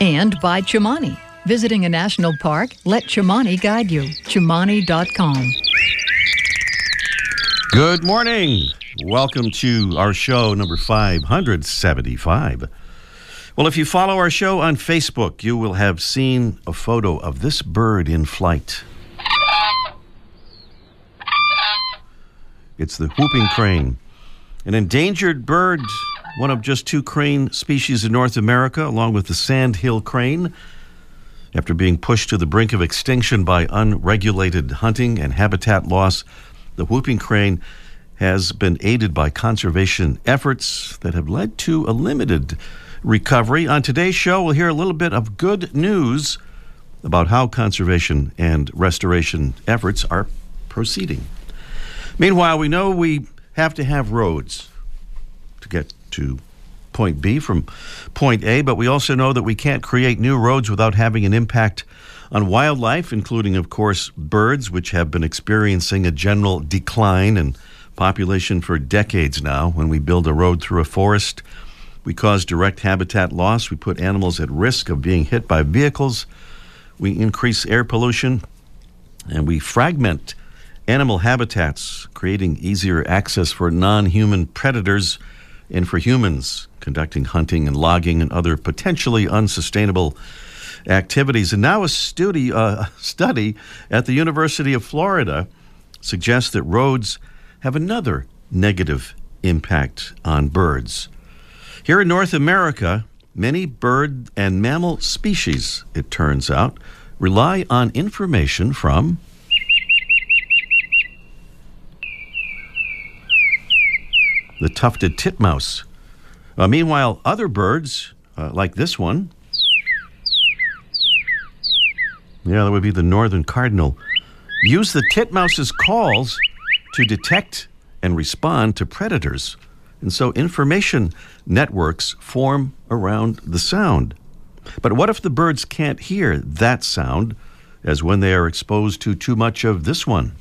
And by Chimani. Visiting a national park, let Chimani guide you. Chimani.com. Good morning. Welcome to our show number 575. Well, if you follow our show on Facebook, you will have seen a photo of this bird in flight. It's the whooping crane, an endangered bird, one of just two crane species in North America, along with the sandhill crane. After being pushed to the brink of extinction by unregulated hunting and habitat loss, the whooping crane has been aided by conservation efforts that have led to a limited recovery. On today's show, we'll hear a little bit of good news about how conservation and restoration efforts are proceeding. Meanwhile, we know we have to have roads to get to point B from point A, but we also know that we can't create new roads without having an impact on wildlife, including, of course, birds, which have been experiencing a general decline in population for decades now. When we build a road through a forest, we cause direct habitat loss. We put animals at risk of being hit by vehicles. We increase air pollution and we fragment animal habitats, creating easier access for non human predators and for humans conducting hunting and logging and other potentially unsustainable activities. And now a study, uh, study at the University of Florida suggests that roads have another negative impact on birds. Here in North America, many bird and mammal species, it turns out, rely on information from the tufted titmouse. Uh, meanwhile, other birds, uh, like this one, yeah, that would be the northern cardinal, use the titmouse's calls to detect and respond to predators. And so information networks form around the sound. But what if the birds can't hear that sound as when they are exposed to too much of this one?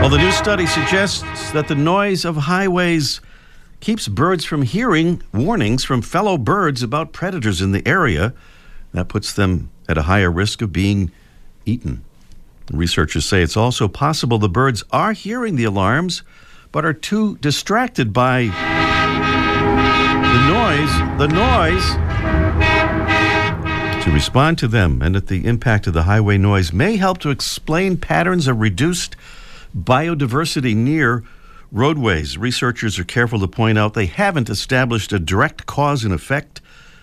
Well, the new study suggests that the noise of highways keeps birds from hearing warnings from fellow birds about predators in the area. That puts them at a higher risk of being eaten. Researchers say it's also possible the birds are hearing the alarms, but are too distracted by the noise, the noise, to respond to them, and that the impact of the highway noise may help to explain patterns of reduced biodiversity near roadways. Researchers are careful to point out they haven't established a direct cause and effect,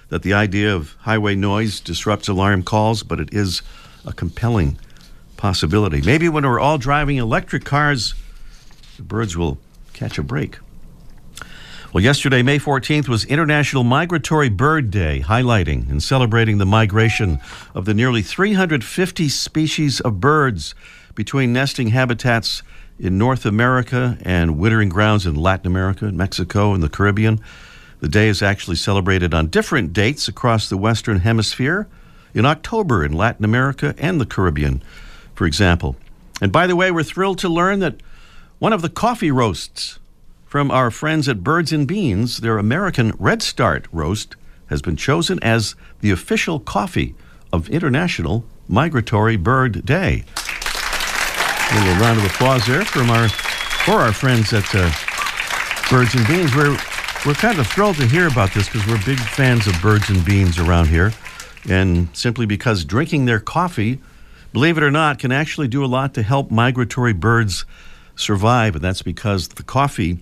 that the idea of highway noise disrupts alarm calls, but it is a compelling possibility. Maybe when we're all driving electric cars, the birds will catch a break. Well, yesterday, May 14th, was International Migratory Bird Day, highlighting and celebrating the migration of the nearly 350 species of birds between nesting habitats in North America and wintering grounds in Latin America, Mexico, and the Caribbean. The day is actually celebrated on different dates across the Western Hemisphere in October in Latin America and the Caribbean, for example. And by the way, we're thrilled to learn that one of the coffee roasts from our friends at Birds and Beans, their American Red Start roast, has been chosen as the official coffee of International Migratory Bird Day. A little round of applause there from our for our friends at uh, Birds and Beans. We're we're kind of thrilled to hear about this because we're big fans of Birds and Beans around here, and simply because drinking their coffee, believe it or not, can actually do a lot to help migratory birds survive, and that's because the coffee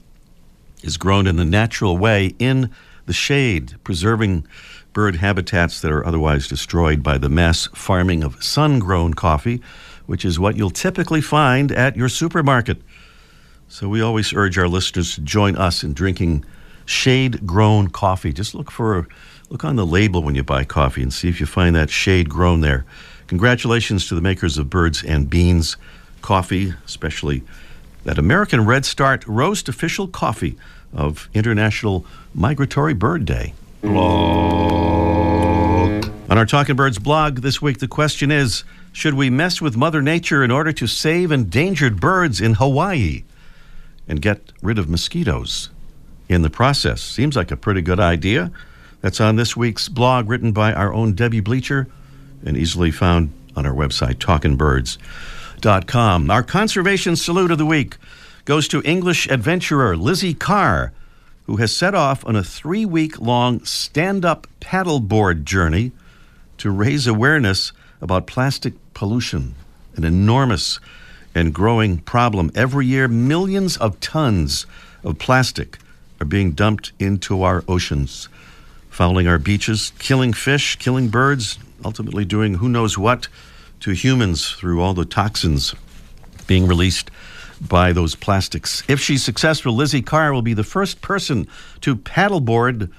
is grown in the natural way in the shade, preserving bird habitats that are otherwise destroyed by the mass farming of sun grown coffee, which is what you'll typically find at your supermarket. So we always urge our listeners to join us in drinking shade grown coffee. Just look for look on the label when you buy coffee and see if you find that shade grown there. Congratulations to the makers of Birds and Beans coffee, especially that American Red Start roast official coffee of International Migratory Bird Day. On our Talking Birds blog this week, the question is Should we mess with Mother Nature in order to save endangered birds in Hawaii and get rid of mosquitoes in the process? Seems like a pretty good idea. That's on this week's blog, written by our own Debbie Bleacher and easily found on our website, talkingbirds.com. Our conservation salute of the week goes to English adventurer Lizzie Carr, who has set off on a three week long stand up paddleboard journey to raise awareness about plastic pollution, an enormous and growing problem. Every year, millions of tons of plastic are being dumped into our oceans, fouling our beaches, killing fish, killing birds, ultimately doing who knows what to humans through all the toxins being released by those plastics. If she's successful, Lizzie Carr will be the first person to paddleboard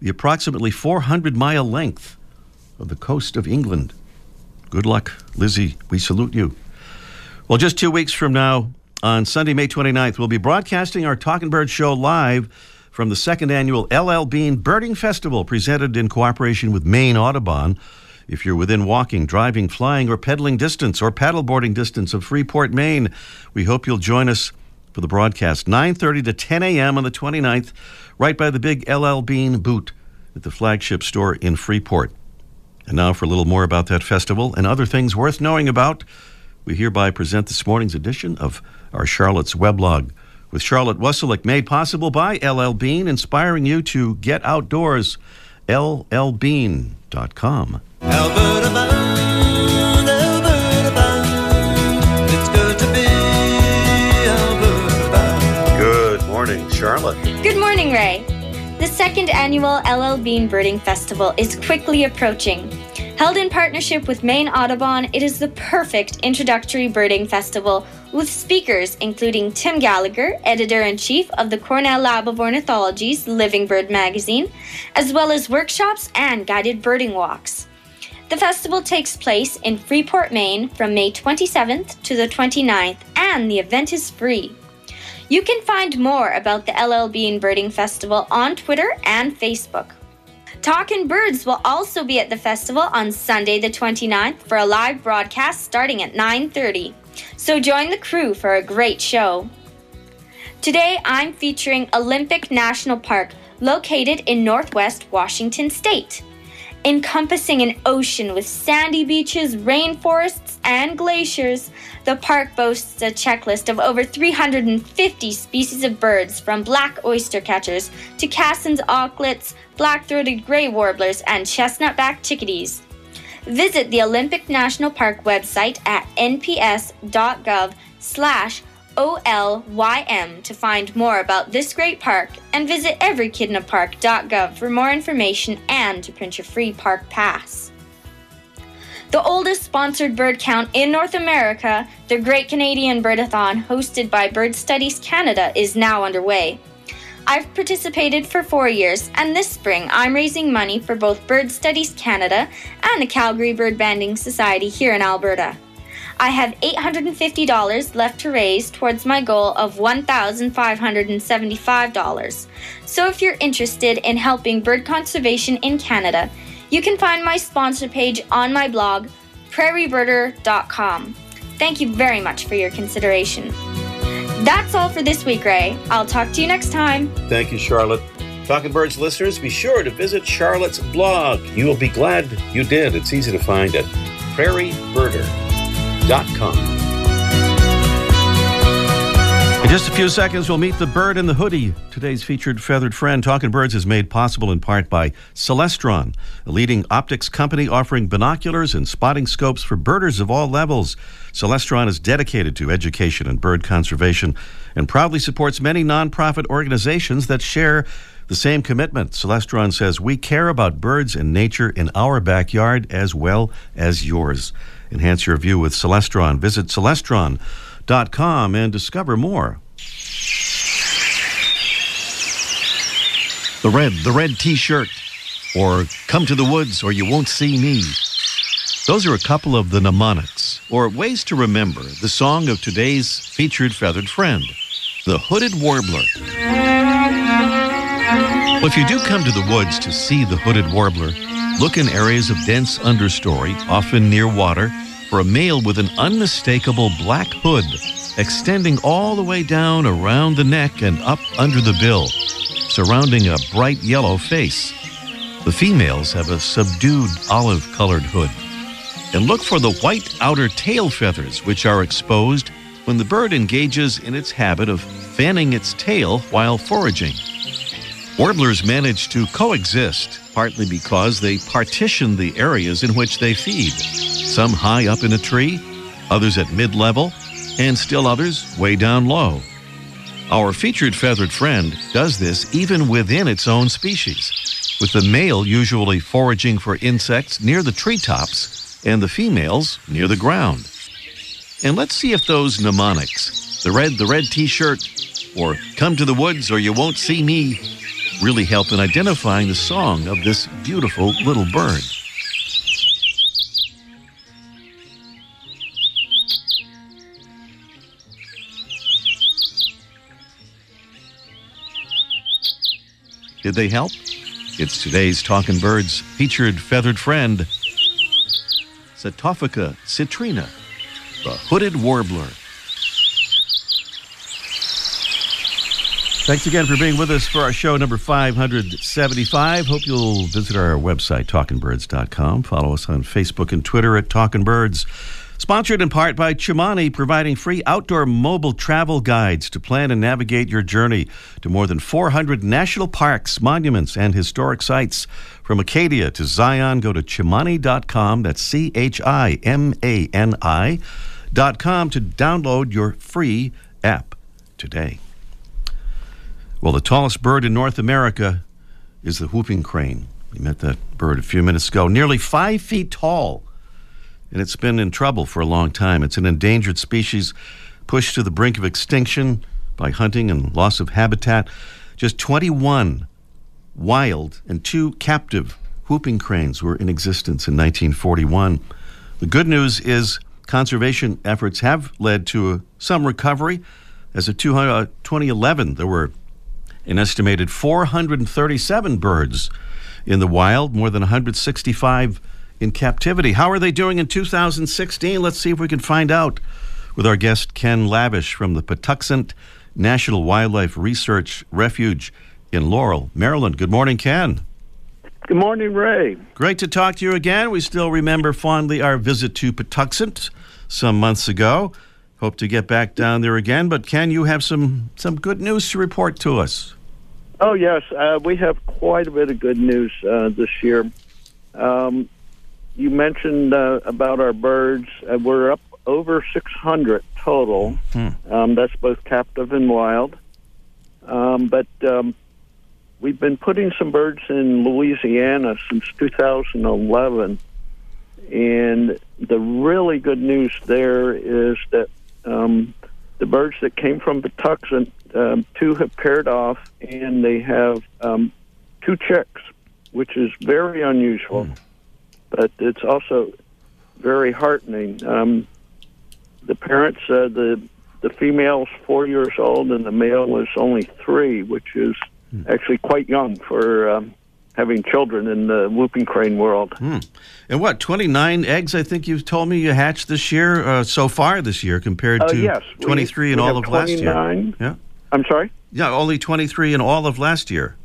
the approximately 400 mile length of the coast of England. Good luck, Lizzie. We salute you. Well, just two weeks from now, on Sunday, May 29th, we'll be broadcasting our Talking Bird show live from the second annual LL Bean Birding Festival, presented in cooperation with Maine Audubon. If you're within walking, driving, flying, or pedaling distance or paddleboarding distance of Freeport, Maine, we hope you'll join us for the broadcast 9:30 to 10 a.m. on the 29th, right by the big LL Bean booth at the flagship store in Freeport. And now for a little more about that festival and other things worth knowing about, we hereby present this morning's edition of our Charlotte's Weblog with Charlotte Wasylik, made possible by LL Bean, inspiring you to get outdoors. LLBean.com. Alberta bound, Alberta bound. It's good to be Alberta bound. Good morning, Charlotte. Good morning, Ray. The second annual LL Bean Birding Festival is quickly approaching. Held in partnership with Maine Audubon, it is the perfect introductory birding festival with speakers including Tim Gallagher, editor in chief of the Cornell Lab of Ornithology's Living Bird magazine, as well as workshops and guided birding walks. The festival takes place in Freeport, Maine from May 27th to the 29th, and the event is free. You can find more about the LL Bean Birding Festival on Twitter and Facebook. Talkin' Birds will also be at the festival on Sunday the 29th for a live broadcast starting at 9:30. So join the crew for a great show. Today I'm featuring Olympic National Park located in northwest Washington state. Encompassing an ocean with sandy beaches, rainforests, and glaciers, the park boasts a checklist of over 350 species of birds from black oyster catchers to Cassin's auklets, black-throated gray warblers, and chestnut-backed chickadees. Visit the Olympic National Park website at nps.gov slash OLYM to find more about this great park and visit everykidinapark.gov for more information and to print your free park pass. The oldest sponsored bird count in North America, the Great Canadian Birdathon, hosted by Bird Studies Canada, is now underway. I've participated for four years, and this spring I'm raising money for both Bird Studies Canada and the Calgary Bird Banding Society here in Alberta. I have $850 left to raise towards my goal of $1,575. So if you're interested in helping bird conservation in Canada, you can find my sponsor page on my blog, prairiebirder.com. Thank you very much for your consideration. That's all for this week, Ray. I'll talk to you next time. Thank you, Charlotte. Talking Birds listeners, be sure to visit Charlotte's blog. You will be glad you did. It's easy to find at In just a few seconds, we'll meet the bird in the hoodie. Today's featured feathered friend, Talking Birds, is made possible in part by Celestron, a leading optics company offering binoculars and spotting scopes for birders of all levels. Celestron is dedicated to education and bird conservation and proudly supports many nonprofit organizations that share the same commitment. Celestron says, We care about birds and nature in our backyard as well as yours. Enhance your view with Celestron. Visit celestron.com and discover more. The red, the red t shirt, or come to the woods or you won't see me. Those are a couple of the mnemonics, or ways to remember the song of today's featured feathered friend, the hooded warbler. Well, if you do come to the woods to see the hooded warbler, look in areas of dense understory, often near water, for a male with an unmistakable black hood extending all the way down around the neck and up under the bill, surrounding a bright yellow face. The females have a subdued olive colored hood. And look for the white outer tail feathers, which are exposed when the bird engages in its habit of fanning its tail while foraging. Warblers manage to coexist, partly because they partition the areas in which they feed. Some high up in a tree, others at mid level, and still others way down low. Our featured feathered friend does this even within its own species, with the male usually foraging for insects near the treetops and the females near the ground. And let's see if those mnemonics, the red, the red t shirt, or come to the woods or you won't see me, really help in identifying the song of this beautiful little bird. Did they help? It's today's Talking Birds featured feathered friend, Setophaga citrina, the hooded warbler. Thanks again for being with us for our show number 575. Hope you'll visit our website, talkingbirds.com. Follow us on Facebook and Twitter at Talking Birds. Sponsored in part by Chimani, providing free outdoor mobile travel guides to plan and navigate your journey to more than 400 national parks, monuments, and historic sites. From Acadia to Zion, go to chimani.com. That's C H I M A N I.com to download your free app today. Well, the tallest bird in North America is the whooping crane. We met that bird a few minutes ago, nearly five feet tall and it's been in trouble for a long time. It's an endangered species pushed to the brink of extinction by hunting and loss of habitat. Just 21 wild and two captive whooping cranes were in existence in 1941. The good news is conservation efforts have led to some recovery. As of 2011, uh, there were an estimated 437 birds in the wild, more than 165 in captivity. How are they doing in 2016? Let's see if we can find out with our guest Ken Lavish from the Patuxent National Wildlife Research Refuge in Laurel, Maryland. Good morning, Ken. Good morning, Ray. Great to talk to you again. We still remember fondly our visit to Patuxent some months ago. Hope to get back down there again. But Ken, you have some some good news to report to us. Oh yes, uh, we have quite a bit of good news uh, this year. Um, you mentioned uh, about our birds. Uh, we're up over 600 total. Hmm. Um, that's both captive and wild. Um, but um, we've been putting some birds in Louisiana since 2011. And the really good news there is that um, the birds that came from Patuxent, um, two have paired off, and they have um, two chicks, which is very unusual but it's also very heartening. Um, the parents, uh, the the female's four years old and the male is only three, which is Hmm. actually quite young for um, having children in the whooping crane world. Hmm. And what, 29 eggs, I think you've told me you hatched this year, uh, so far this year, compared Uh, to yes, we- 23 in we all of last year? Yeah. I'm sorry. Yeah, only 23 in all of last year.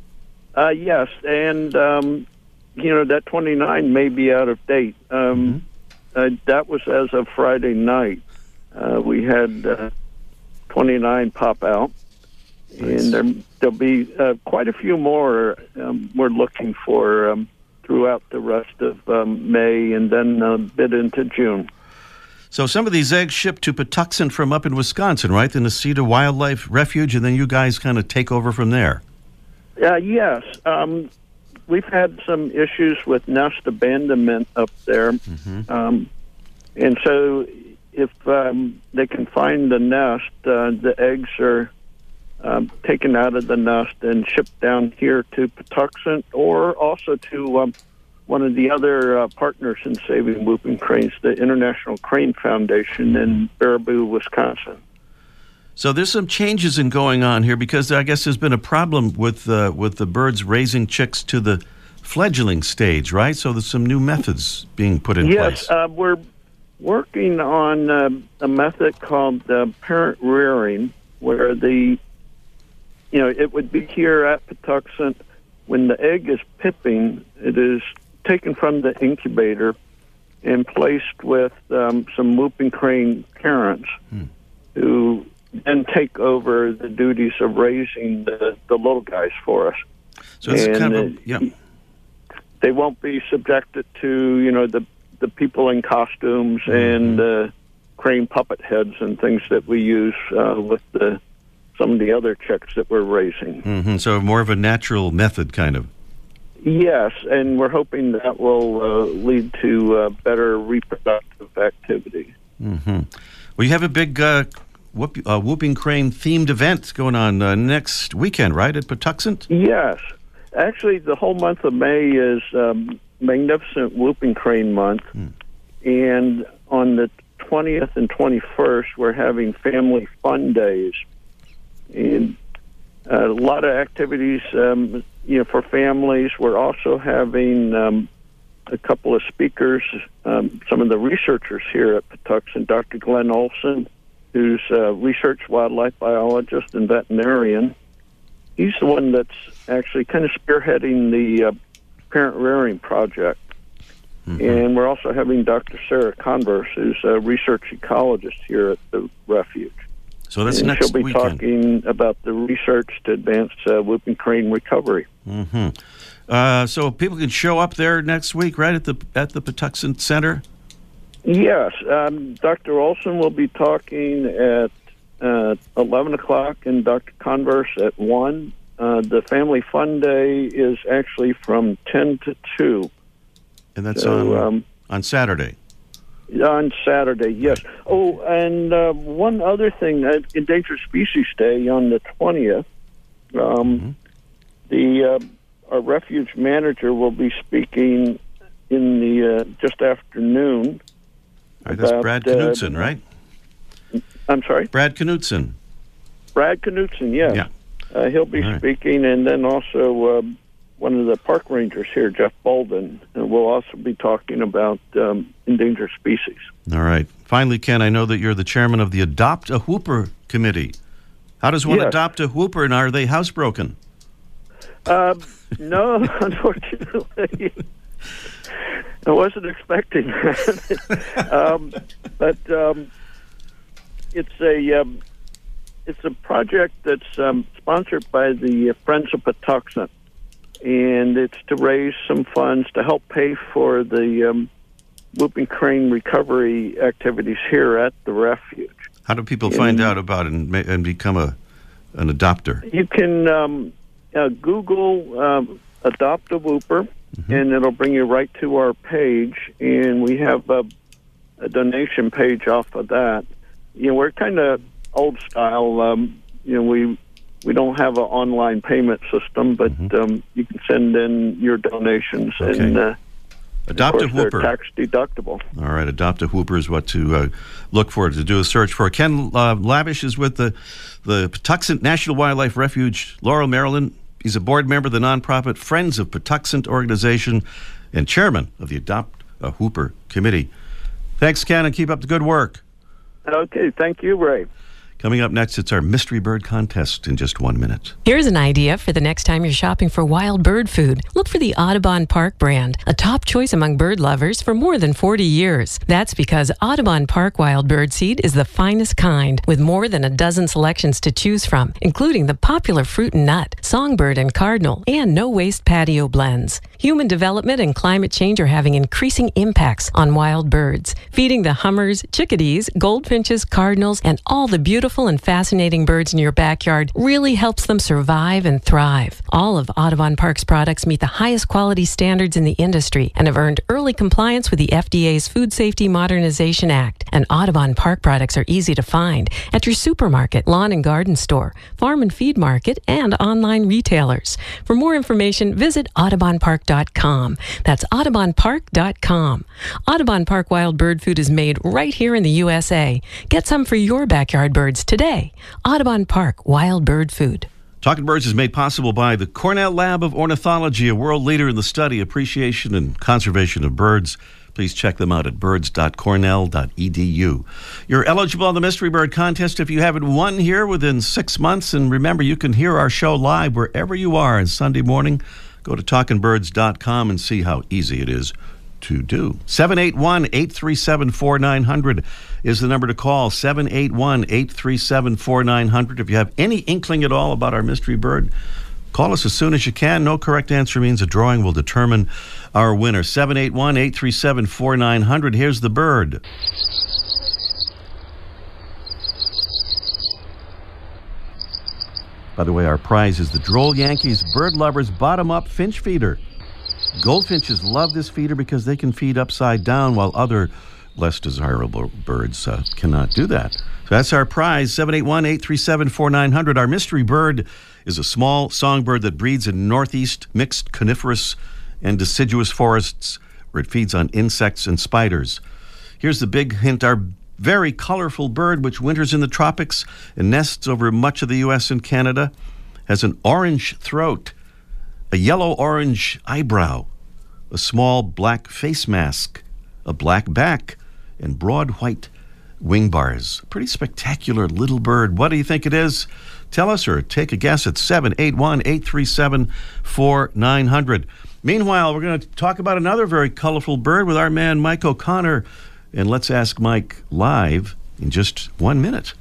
Uh, yes, and um, you know that 29 may be out of date. Um, uh, that was as of Friday night. Uh, we had uh, 29 pop out, and there, there'll be uh, quite a few more. Um, we're looking for um, throughout the rest of um, May, and then a bit into June. So some of these eggs shipped to Patuxent from up in Wisconsin, right? Necedah Wildlife Refuge, and then you guys kind of take over from there. Uh, yes. Um, we've had some issues with nest abandonment up there. Um, and so if um, they can find the nest, uh, the eggs are um, taken out of the nest and shipped down here to Patuxent or also to um, one of the other uh, partners in saving whooping cranes, the International Crane Foundation in Baraboo, Wisconsin. So there's some changes in going on here because I guess there's been a problem with uh, with the birds raising chicks to the fledgling stage, right? So there's some new methods being put in yes, place. uh, we're working on uh, a method called uh, parent rearing, where the you know it would be here at Patuxent when the egg is pipping, it is taken from the incubator and placed with um, some whooping crane parents who then take over the duties of raising the, the little guys for us. so it's and, kind of uh, a, yeah. They won't be subjected to you know the the people in costumes and uh, crane puppet heads and things that we use uh, with the some of the other chicks that we're raising. hmm So more of a natural method, kind of. Yes, and we're hoping that will uh, lead to uh, better reproductive activity. hmm Well, you have a big uh, whoop, uh, whooping crane themed event going on uh, next weekend, right, at Patuxent? Yes, actually, the whole month of May is um, Magnificent Whooping Crane Month, and on the twentieth and twenty-first, we're having Family Fun Days, and uh, a lot of activities, um, you know, for families. We're also having um, a couple of speakers, um, some of the researchers here at Patuxent, Dr. Glenn Olsen, who's a research wildlife biologist and veterinarian. He's the one that's actually kind of spearheading the uh, parent rearing project. And we're also having Dr. Sarah Converse, who's a research ecologist here at the refuge. So that's and next she'll be weekend. talking about the research to advance uh, whooping crane recovery. Mm-hmm. Uh, so people can show up there next week, right at the at the Patuxent Center. Yes, um, Dr. Olsen will be talking at uh, 11 o'clock and Dr. Converse at 1. Uh, the Family Fun Day is actually from 10 to 2 And that's So, on um, on Saturday. On Saturday, yes. Oh, and uh, one other thing uh, Endangered Species Day on the 20th, um, the uh, our refuge manager will be speaking in the uh, just afternoon. All right, that's about, Brad uh, right? I'm sorry? Brad Knudsen. Brad Knudsen, yes. Yeah. Uh, he'll be right. speaking, and then also um, one of the park rangers here, Jeff Bolden, and we'll also be talking about um, endangered species. All right. Finally, Ken, I know that you're the chairman of the Adopt a Whooper committee. How does one Yes. adopt a whooper, and are they housebroken? Uh, no, unfortunately, I wasn't expecting that. um, but um, it's a um, it's a project that's um, sponsored by the Friends of Patuxent, and it's to raise some funds to help pay for the um, whooping crane recovery activities here at the refuge. How do people find out about it and, ma- and become a an adopter? You can um, uh, Google um, "adopt a whooper," and it'll bring you right to our page. And we have a, a donation page off of that. You know, we're kind of old style. Um, you know, we we don't have an online payment system, but um, you can send in your donations, and Okay. uh, Adopt a whooper. tax deductible. All right, adopt a whooper is what to uh, look for to do a search for. Ken uh, Lavish is with the the Patuxent National Wildlife Refuge, Laurel, Maryland. He's a board member of the nonprofit Friends of Patuxent organization and chairman of the Adopt a Whooper committee. Thanks, Ken, and keep up the good work. Okay, thank you, Ray. Coming up next, it's our mystery bird contest in just one minute. Here's an idea for the next time you're shopping for wild bird food. Look for the Audubon Park brand, a top choice among bird lovers for more than 40 years. That's because Audubon Park wild bird seed is the finest kind, with more than a dozen selections to choose from, including the popular fruit and nut. songbird, and cardinal, and no waste patio blends. Human development and climate change are having increasing impacts on wild birds. Feeding the hummers, chickadees, goldfinches, cardinals, and all the beautiful and fascinating birds in your backyard really helps them survive and thrive. All of Audubon Park's products meet the highest quality standards in the industry and have earned early compliance with the FDA's Food Safety Modernization Act. And Audubon Park products are easy to find at your supermarket, lawn and garden store, farm and feed market, and online retailers. For more information, visit audubonpark.com. That's audubonpark.com. Audubon Park Wild Bird Food is made right here in the USA. Get some for your backyard birds today. Audubon Park Wild Bird Food. Talking Birds is made possible by the Cornell Lab of Ornithology, a world leader in the study, appreciation, and conservation of birds. Please check them out at birds.cornell.edu. You're eligible on the Mystery Bird Contest if you haven't won here within six months. And remember, you can hear our show live wherever you are on Sunday morning. Go to talkingbirds.com and see how easy it is to do. 781 837 4900 is the number to call. 781 837 4900. If you have any inkling at all about our mystery bird, call us as soon as you can. No correct answer means a drawing will determine our winner. 781 837 4900. Here's the bird. By the way, our prize is the Droll Yankees Bird Lovers Bottom Up Finch Feeder. Goldfinches love this feeder because they can feed upside down while other less desirable birds uh, cannot do that. So that's our prize 781 837 4900. Our mystery bird is a small songbird that breeds in northeast mixed coniferous and deciduous forests where it feeds on insects and spiders. Here's the big hint our very colorful bird, which winters in the tropics and nests over much of the U.S. and Canada, has an orange throat a yellow orange eyebrow, a small black face mask, a black back, and broad white wing bars. Pretty spectacular little bird. What do you think it is? Tell us or take a guess at 781 837 4900. Meanwhile, we're going to talk about another very colorful bird with our man Mike O'Connor. And let's ask Mike live in just one minute.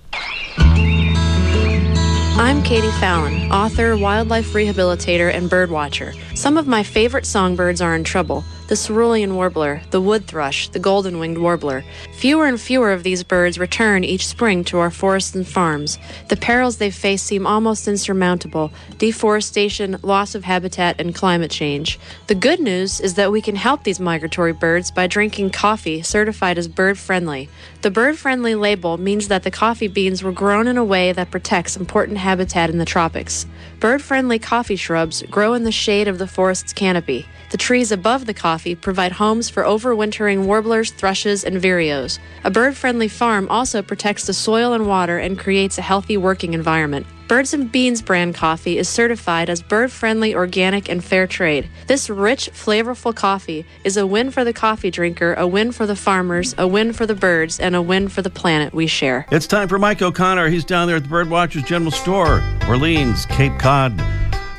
I'm Katie Fallon, author, wildlife rehabilitator, and birdwatcher. Some of my favorite songbirds are in trouble the cerulean warbler, the wood thrush, the golden winged warbler. Fewer and fewer of these birds return each spring to our forests and farms. The perils they face seem almost insurmountable deforestation, loss of habitat, and climate change. The good news is that we can help these migratory birds by drinking coffee certified as bird friendly. The bird friendly label means that the coffee beans were grown in a way that protects important habitat in the tropics. Bird friendly coffee shrubs grow in the shade of the forest's canopy. The trees above the coffee provide homes for overwintering warblers, thrushes, and vireos. A bird friendly farm also protects the soil and water and creates a healthy working environment. Birds and Beans brand coffee is certified as bird friendly, organic, and fair trade. This rich, flavorful coffee is a win for the coffee drinker, a win for the farmers, a win for the birds, and a win for the planet we share. It's time for Mike O'Connor. He's down there at the Birdwatchers General Store, Orleans, Cape Cod,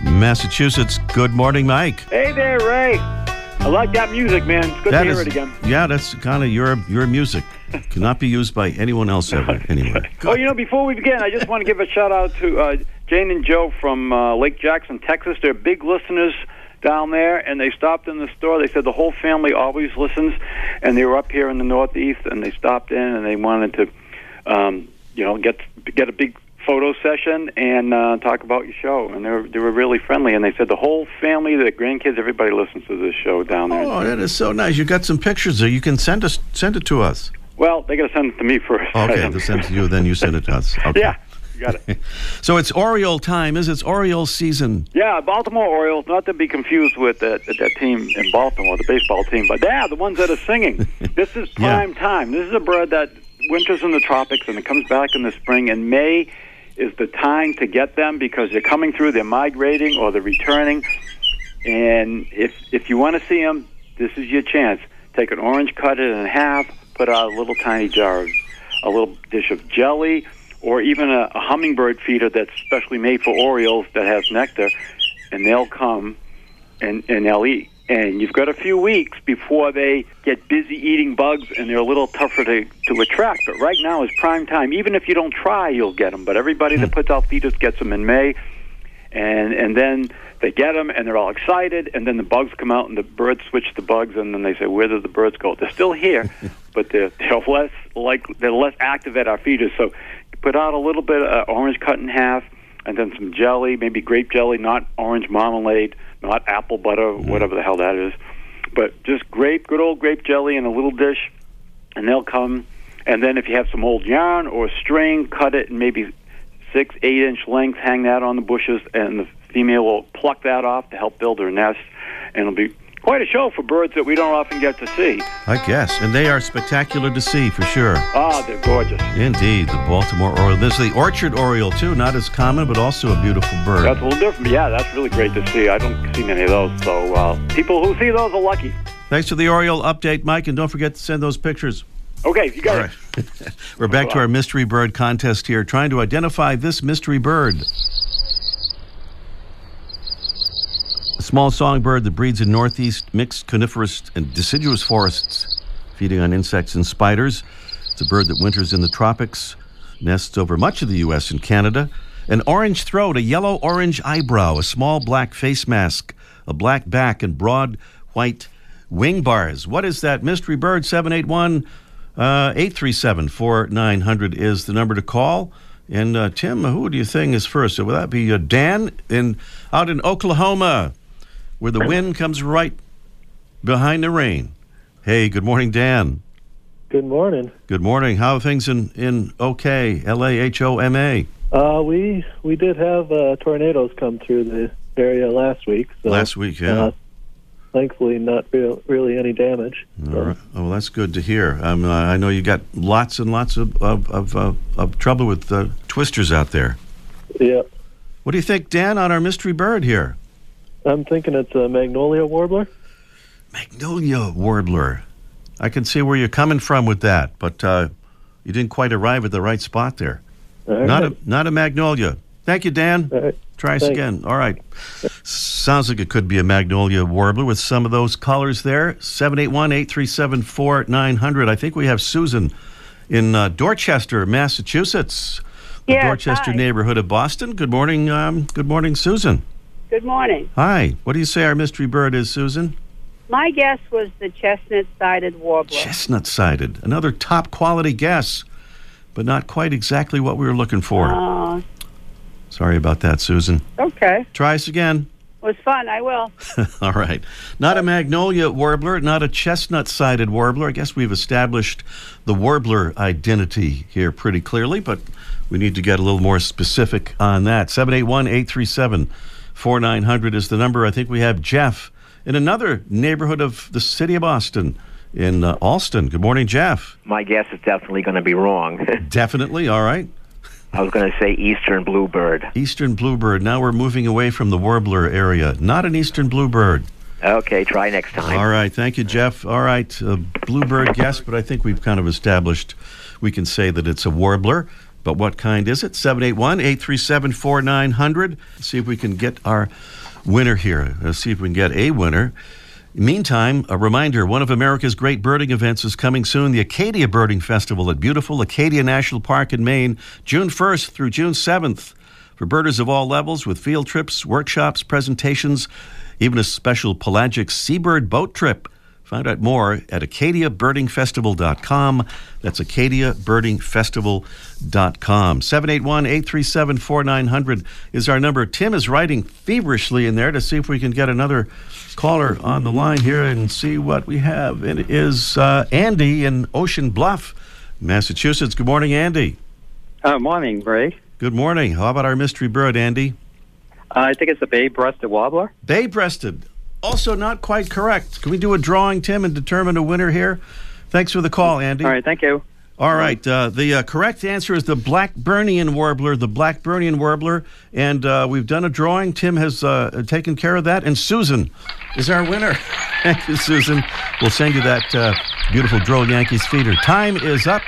Massachusetts. Good morning, Mike. Hey there, Ray. I like that music, man. It's good That to hear is- it again. Yeah, that's kind of your your music. Cannot be used by anyone else ever. Anyway. Oh, you know, before we begin, I just want to give a shout out to uh, Jane and Joe from uh, Lake Jackson, Texas. They're big listeners down there, and they stopped in the store. They said the whole family always listens, and they were up here in the Northeast, and they stopped in, and they wanted to, um, you know, get get a big photo session and uh, talk about your show. And they were they were really friendly, and they said the whole family, the grandkids, everybody listens to this show down there. Oh, that is so nice. You got some pictures there. You can send us send it to us. Well, they got to send it to me first. Okay, they'll send it to you, then you send it to us. Okay. Yeah, you got it. So it's Oriole time, is it? It's Oriole season. Yeah, Baltimore Orioles, not to be confused with that, that team in Baltimore, the baseball team, but yeah, the ones that are singing. this is Yeah. prime time. This is a bird that winters in the tropics and it comes back in the spring, and May is the time to get them because they're coming through, they're migrating or they're returning. And if if you want to see them, this is your chance. Take an orange, cut it in half, put out a little tiny jar a little dish of jelly, or even a, a hummingbird feeder that's specially made for Orioles that has nectar, and they'll come and, and they'll eat. And you've got a few weeks before they get busy eating bugs, and they're a little tougher to, to attract. But right now is prime time. Even if you don't try, you'll get them. But everybody that hmm. puts out feeders gets them in May. And and then they get them and they're all excited, and then the bugs come out and the birds switch the bugs, and then they say, "Where did the birds go?" They're still here, but they're they're less like they're less active at our feeders. So put out a little bit of orange cut in half, and then some jelly, maybe grape jelly, not orange marmalade, not apple butter, mm-hmm. whatever the hell that is, but just grape, good old grape jelly in a little dish, and they'll come. And then if you have some old yarn or string, cut it in maybe six, eight inch lengths, hang that on the bushes, and the female will pluck that off to help build her nest, and it'll be quite a show for birds that we don't often get to see. I guess. And they are spectacular to see for sure. Ah, they're gorgeous. Indeed, the Baltimore Oriole. There's the orchard oriole too, not as common, but also a beautiful bird. That's a little different. Yeah, that's really great to see. I don't see many of those, so uh, people who see those are lucky. Thanks for the Oriole update, Mike, and don't forget to send those pictures. Okay, you got it. We're back to our mystery bird contest here, trying to identify this mystery bird. A small songbird that breeds in northeast mixed coniferous and deciduous forests, feeding on insects and spiders. It's a bird that winters in the tropics, nests over much of the U.S. and Canada. An orange throat, a yellow orange eyebrow, a small black face mask, a black back, and broad white wing bars. What is that mystery bird? 781 uh, 837 4900 is the number to call. And uh, Tim, who do you think is first? Would that be uh, Dan in out in Oklahoma, where the wind comes right behind the rain? Hey, good morning, Dan. Good morning. Good morning. How are things in in OK L A H O M A? Uh, we we did have uh, tornadoes come through the area last week. So, Last week, yeah. Thankfully, not real, really any damage. All right. Oh, well, that's good to hear. Um, uh, I know you got lots and lots of of, of, uh, of trouble with uh, twisters out there. Yeah, What do you think, Dan, on our mystery bird here? I'm thinking it's a magnolia warbler. Magnolia warbler. I can see where you're coming from with that, but uh, you didn't quite arrive at the right spot there. All Not a not a magnolia. Thank you, Dan. All right. Try us Thanks. again. All right. Sounds like it could be a magnolia warbler with some of those colors there. 781 837 4900. I think we have Susan in uh, Dorchester, Massachusetts, the Yes, Dorchester hi. neighborhood of Boston. Good morning. Um, good morning, Susan. Good morning. Hi. What do you say our mystery bird is, Susan? My guess was the chestnut-sided warbler. Chestnut sided. Another top quality guess, but not quite exactly what we were looking for. Oh, Sorry about that, Susan. okay. Try us again. It was fun. I will. All right. Not a magnolia warbler, not a chestnut sided warbler. I guess we've established the warbler identity here pretty clearly, but we need to get a little more specific on that. 781 837 4900 is the number. I think we have Jeff in another neighborhood of the city of Boston in uh, Allston. Good morning, Jeff. My guess is definitely going to be wrong. Definitely. All right. I was going to say eastern bluebird. Eastern bluebird. Now we're moving away from the warbler area. Not an eastern bluebird. Okay, try next time. All right, thank you, Jeff. All right, uh, bluebird guess, but I think we've kind of established we can say that it's a warbler. But what kind is it? 781 837 4900. See if we can get our winner here. Let's see if we can get a winner. Meantime, a reminder one of America's great birding events is coming soon the Acadia Birding Festival at beautiful Acadia National Park in Maine, June 1st through June 7th. For birders of all levels, with field trips, workshops, presentations, even a special pelagic seabird boat trip. Find out more at acadiabirdingfestival.com. That's acadiabirdingfestival.com. 781 837 4900 is our number. Tim is writing feverishly in there to see if we can get another caller on the line here and see what we have. It is uh, Andy in Ocean Bluff, Massachusetts. Good morning, Andy. Uh, morning, Ray. Good morning. How about our mystery bird, Andy? I think it's a bay-breasted warbler. Bay breasted. Also, not quite correct. Can we do a drawing, Tim, and determine a winner here? Thanks for the call, Andy. All right, thank you. All right. Uh, the uh, correct answer is the Blackburnian warbler, the Blackburnian warbler. And uh, we've done a drawing. Tim has uh, taken care of that. And Susan is our winner. Thank you, Susan. We'll send you that uh, beautiful Droll Yankees feeder. Time is up.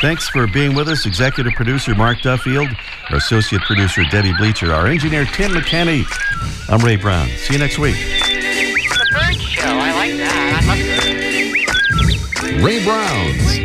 Thanks for being with us. Executive producer Mark Duffield, our associate producer Debbie Bleacher, our engineer Tim McKenney. I'm Ray Brown. See you next week. The bird show. I like that. I must Ray Brown's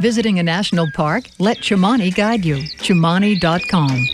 Visiting a national park? Let Chimani guide you. Chimani.com.